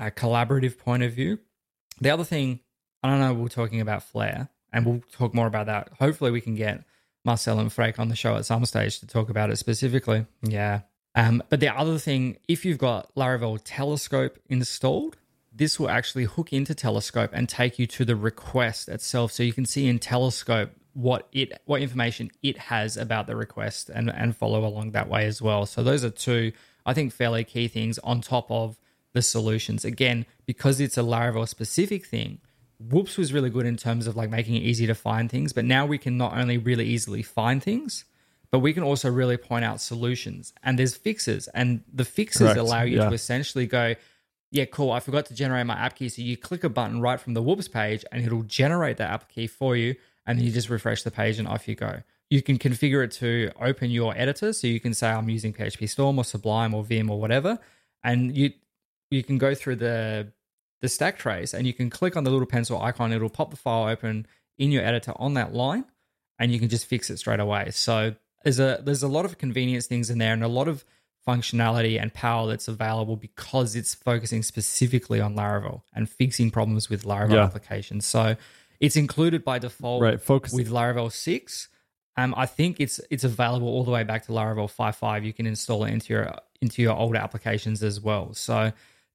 a collaborative point of view. The other thing, I don't know, we're talking about Flare and we'll talk more about that. Hopefully we can get Marcel and Freek on the show at some stage to talk about it specifically. Yeah. Um, but the other thing, if you've got Laravel Telescope installed, this will actually hook into Telescope and take you to the request itself, so you can see in Telescope what it what information it has about the request and and follow along that way as well. So those are two I think fairly key things on top of the solutions. Again, because it's a Laravel specific thing, Whoops was really good in terms of like making it easy to find things, but now we can not only really easily find things, but we can also really point out solutions. And there's fixes, and the fixes Correct. allow you yeah. to essentially go, yeah, cool. I forgot to generate my app key. So you click a button right from the Whoops page and it'll generate the app key for you. And then you just refresh the page and off you go. You can configure it to open your editor. So you can say, I'm using PHP Storm or Sublime or Vim or whatever. And you you can go through the the stack trace and you can click on the little pencil icon. It'll pop the file open in your editor on that line and you can just fix it straight away. So there's a there's a lot of convenience things in there and a lot of functionality and power that's available because it's focusing specifically on Laravel and fixing problems with Laravel yeah. applications. So it's included by default right, focus. with Laravel 6. Um, I think it's it's available all the way back to Laravel 5.5. You can install it into your into your older applications as well. So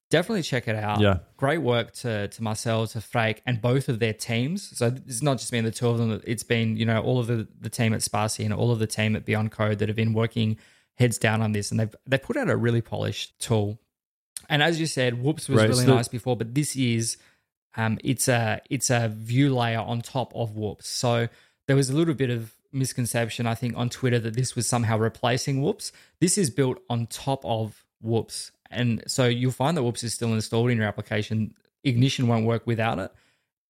definitely check it out. Yeah. Great work to to Marcel, to Freek, and both of their teams. So it's not just been the two of them. It's been, you know, all of the, the team at Spatie and all of the team at Beyond Code that have been working – heads down on this, and they've they put out a really polished tool. And as you said, Whoops was right, really so nice before, but this is um, it's a it's a view layer on top of Whoops. So there was a little bit of misconception, I think, on Twitter that this was somehow replacing Whoops. This is built on top of Whoops, and so you'll find that Whoops is still installed in your application. Ignition won't work without it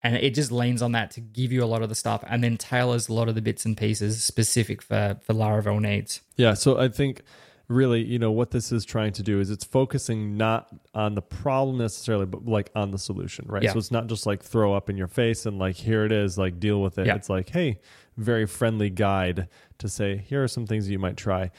and it just leans on that to give you a lot of the stuff and then tailors a lot of the bits and pieces specific for for laravel needs yeah so i think really you know what this is trying to do is it's focusing not on the problem necessarily but like on the solution right yeah. so it's not just like throw up in your face and like here it is like deal with it yeah. it's like hey very friendly guide to say here are some things you might try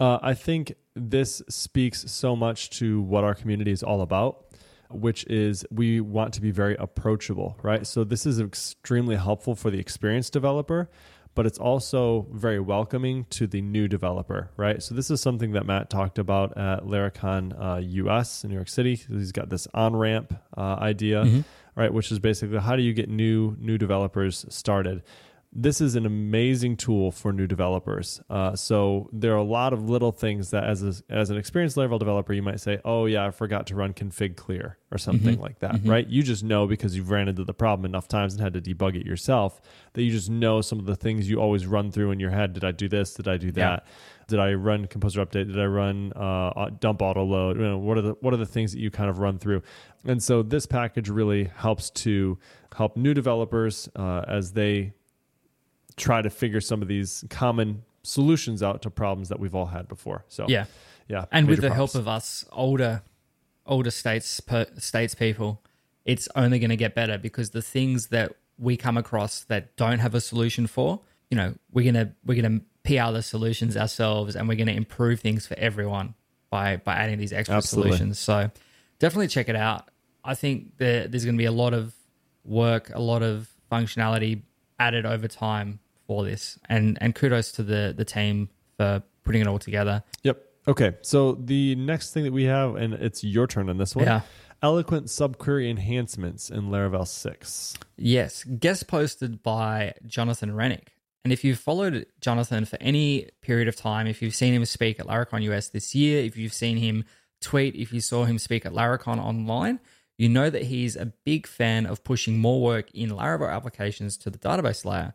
uh, I think this speaks so much to what our community is all about. which is we want to be very approachable, right? So this is extremely helpful for the experienced developer, but it's also very welcoming to the new developer, right? So this is something that Matt talked about at Laracon uh, US in New York City. He's got this on ramp uh, idea, mm-hmm. right? Which is basically how do you get new new developers started? This is an amazing tool for new developers. Uh, so there are a lot of little things that, as a, as an experienced Laravel developer, you might say, "Oh yeah, I forgot to run config clear" or something mm-hmm. like that, mm-hmm. right? You just know because you've ran into the problem enough times and had to debug it yourself that you just know some of the things you always run through in your head. Did I do this? Did I do that? Yeah. Did I run composer update? Did I run uh, dump auto load? You know, what are the what are the things that you kind of run through? And so this package really helps to help new developers uh, as they try to figure some of these common solutions out to problems that we've all had before. So yeah, yeah, and with the help of us older older states per, states people, it's only going to get better because the things that we come across that don't have a solution for, you know, we're gonna we're gonna PR the solutions ourselves, and we're gonna improve things for everyone by by adding these extra Absolutely. solutions. So definitely check it out. I think that there's going to be a lot of work, a lot of functionality added over time for this, and and kudos to the the team for putting it all together. Yep. Okay. So the next thing that we have, and it's your turn on this one. Yeah. Eloquent subquery enhancements in Laravel 6. Yes, guest posted by Jonathan Reinink. And if you've followed Jonathan for any period of time, if you've seen him speak at Laracon US this year, if you've seen him tweet, if you saw him speak at Laracon online, you know that he's a big fan of pushing more work in Laravel applications to the database layer.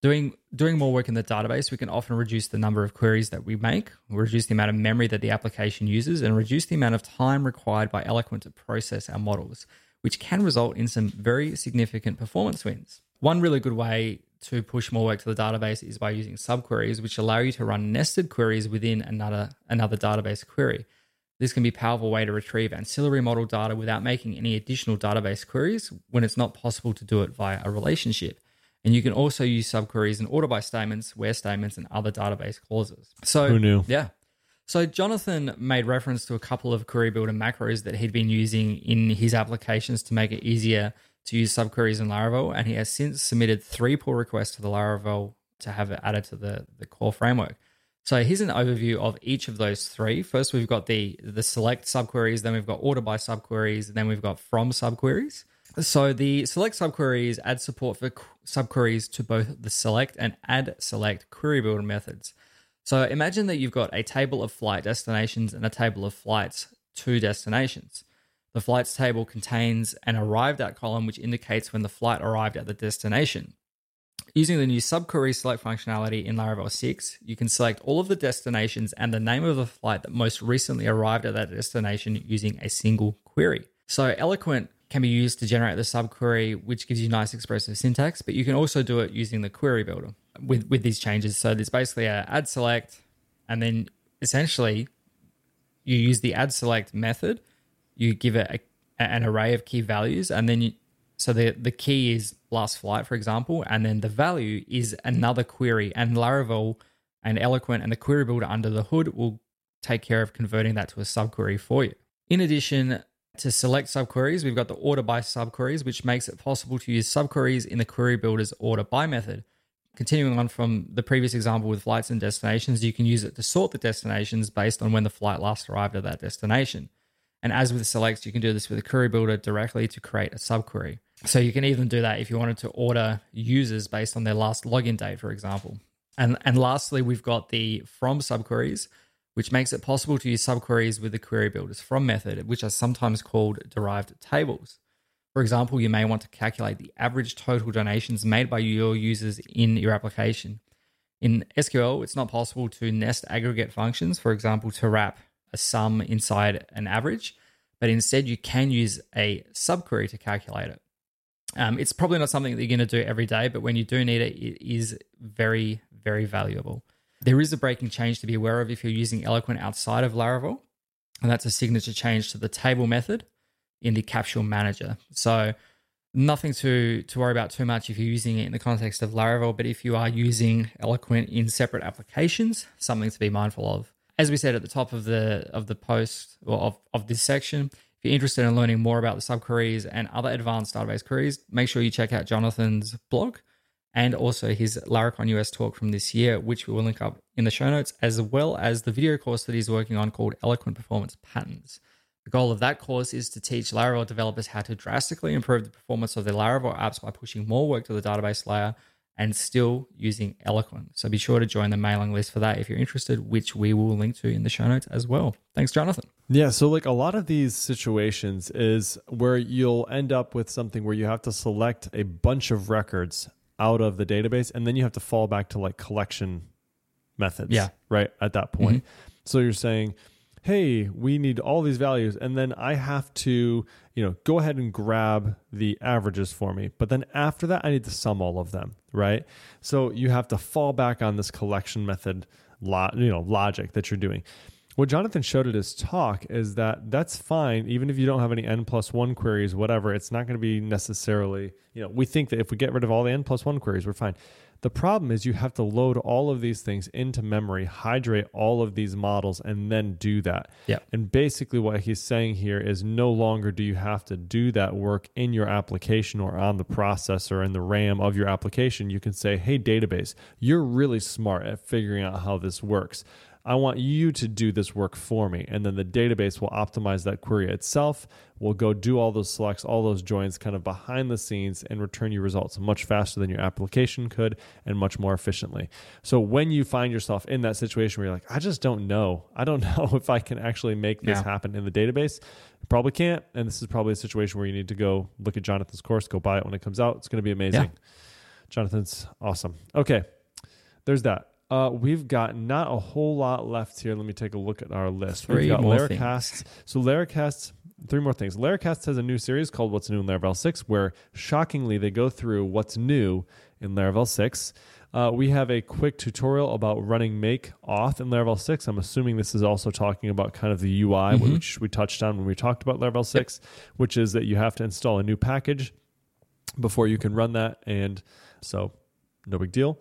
Doing doing more work in the database, we can often reduce the number of queries that we make, reduce the amount of memory that the application uses, and reduce the amount of time required by Eloquent to process our models, which can result in some very significant performance wins. One really good way to push more work to the database is by using subqueries, which allow you to run nested queries within another another database query. This can be a powerful way to retrieve ancillary model data without making any additional database queries when it's not possible to do it via a relationship. And you can also use subqueries and order by statements, where statements, and other database clauses. So who knew? Yeah. So Jonathan made reference to a couple of query builder macros that he'd been using in his applications to make it easier to use subqueries in Laravel, and he has since submitted three pull requests to the Laravel to have it added to the, the core framework. So here's an overview of each of those three. First, we've got the the select subqueries, then we've got order by subqueries, and then we've got from subqueries. So the select subqueries add support for subqueries to both the select and add select query builder methods. So imagine that you've got a table of flight destinations and a table of flights to destinations. The flights table contains an arrived at column which indicates when the flight arrived at the destination. Using the new subquery select functionality in Laravel 6, you can select all of the destinations and the name of the flight that most recently arrived at that destination using a single query. So Eloquent can be used to generate the subquery, which gives you nice expressive syntax, but you can also do it using the query builder with, with these changes. So there's basically a add select, and then essentially you use the add select method, you give it a, an array of key values, and then you, so the, the key is last flight, for example, and then the value is another query, and Laravel and Eloquent and the query builder under the hood will take care of converting that to a subquery for you. In addition, to select subqueries, we've got the order by subqueries, which makes it possible to use subqueries in the query builder's order by method. Continuing on from the previous example with flights and destinations, you can use it to sort the destinations based on when the flight last arrived at that destination. And as with selects, you can do this with a query builder directly to create a subquery. So you can even do that if you wanted to order users based on their last login date, for example. And, and lastly, we've got the from subqueries, which makes it possible to use subqueries with the query builders from method, which are sometimes called derived tables. For example, you may want to calculate the average total donations made by your users in your application. In SQL, it's not possible to nest aggregate functions, for example, to wrap a sum inside an average, but instead you can use a subquery to calculate it. Um, it's probably not something that you're going to do every day, but when you do need it, it is very, very valuable. There is a breaking change to be aware of if you're using Eloquent outside of Laravel, and that's a signature change to the table method in the capsule manager. So nothing to to worry about too much if you're using it in the context of Laravel, but if you are using Eloquent in separate applications, something to be mindful of. As we said at the top of the of the post or of, of this section, If you're interested in learning more about the subqueries and other advanced database queries, make sure you check out Jonathan's blog and also his Laracon US talk from this year, which we will link up in the show notes, as well as the video course that he's working on called Eloquent Performance Patterns. The goal of that course is to teach Laravel developers how to drastically improve the performance of their Laravel apps by pushing more work to the database layer and still using Eloquent. So be sure to join the mailing list for that if you're interested, which we will link to in the show notes as well. Thanks, Jonathan. Yeah, so like a lot of these situations is where you'll end up with something where you have to select a bunch of records out of the database and then you have to fall back to like collection methods. Yeah. Right at that point. Mm-hmm. So you're saying, hey, we need all these values. And then I have to, you know, go ahead and grab the averages for me. But then after that, I need to sum all of them. Right. So you have to fall back on this collection method, lo- you know, logic that you're doing. What Jonathan showed at his talk is that that's fine, even if you don't have any n plus one queries, whatever. It's not going to be necessarily, you know, we think that if we get rid of all the n plus one queries, we're fine. The problem is you have to load all of these things into memory, hydrate all of these models, and then do that. Yeah. And basically, what he's saying here is no longer do you have to do that work in your application or on the processor and the RAM of your application. You can say, hey, database, you're really smart at figuring out how this works. I want you to do this work for me. And then the database will optimize that query itself. Will go do all those selects, all those joins kind of behind the scenes and return you results much faster than your application could and much more efficiently. So when you find yourself in that situation where you're like, I just don't know, I don't know if I can actually make this Yeah. happen in the database, you probably can't. And this is probably a situation where you need to go look at Jonathan's course, go buy it when it comes out. It's going to be amazing. Yeah. Jonathan's awesome. Okay, there's that. Uh, we've got not a whole lot left here. Let me take a look at our list. Three we've got more Laracasts. So Laracast, three more things. Laracast has a new series called What's New in Laravel 6, where shockingly they go through what's new in Laravel 6. Uh, we have a quick tutorial about running make auth in Laravel 6. I'm assuming this is also talking about kind of the UI, which we touched on when we talked about Laravel 6, which is that you have to install a new package before you can run that. And so, no big deal.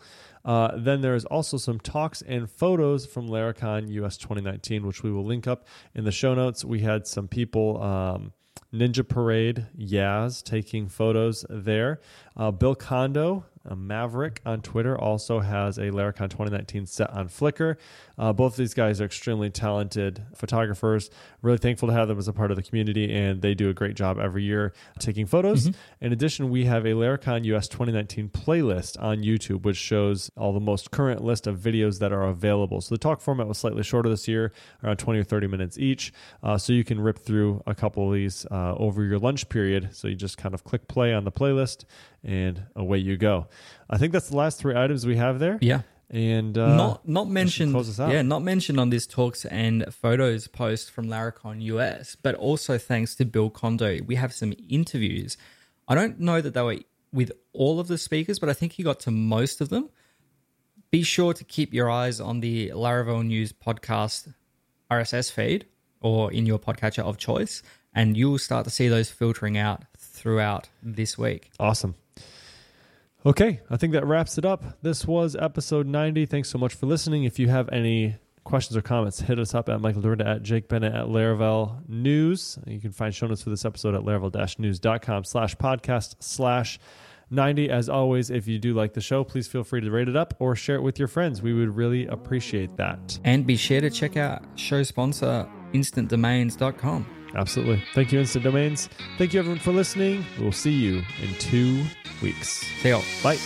Uh, then there is also some talks and photos from Laracon US 2019, which we will link up in the show notes. We had some people, um, Ninja Parade, Yaz, taking photos there. Uh, Bill Condo, a Maverick on Twitter, also has a Laracon 2019 set on Flickr. Uh, both of these guys are extremely talented photographers. Really thankful to have them as a part of the community, and they do a great job every year taking photos. In addition, we have a Laracon US 2019 playlist on YouTube, which shows all the most current list of videos that are available. So the talk format was slightly shorter this year, around 20 or 30 minutes each. Uh, so you can rip through a couple of these uh, over your lunch period. So you just kind of click play on the playlist, and away you go. I think that's the last three items we have there. Yeah. And uh, not not mentioned close us out. yeah not mentioned on this talks and photos post from Laracon US but also thanks to Bill Condo, we have some interviews I don't know that they were with all of the speakers but I think he got to most of them be sure to keep your eyes on the Laravel News podcast RSS feed or in your podcatcher of choice and you'll start to see those filtering out throughout this week Awesome. Okay, I think that wraps it up. This was episode 90. Thanks so much for listening. If you have any questions or comments, hit us up at Michael Dyrynda at Jake Bennett at Laravel News. You can find show notes for this episode at laravel-news.com slash podcast slash 90. As always, if you do like the show, please feel free to rate it up or share it with your friends. We would really appreciate that. and be sure to check out show sponsor instantdomains.com Absolutely. Thank you, Instant Domains. Thank you, everyone, for listening. We'll see you in two weeks. see you Bye.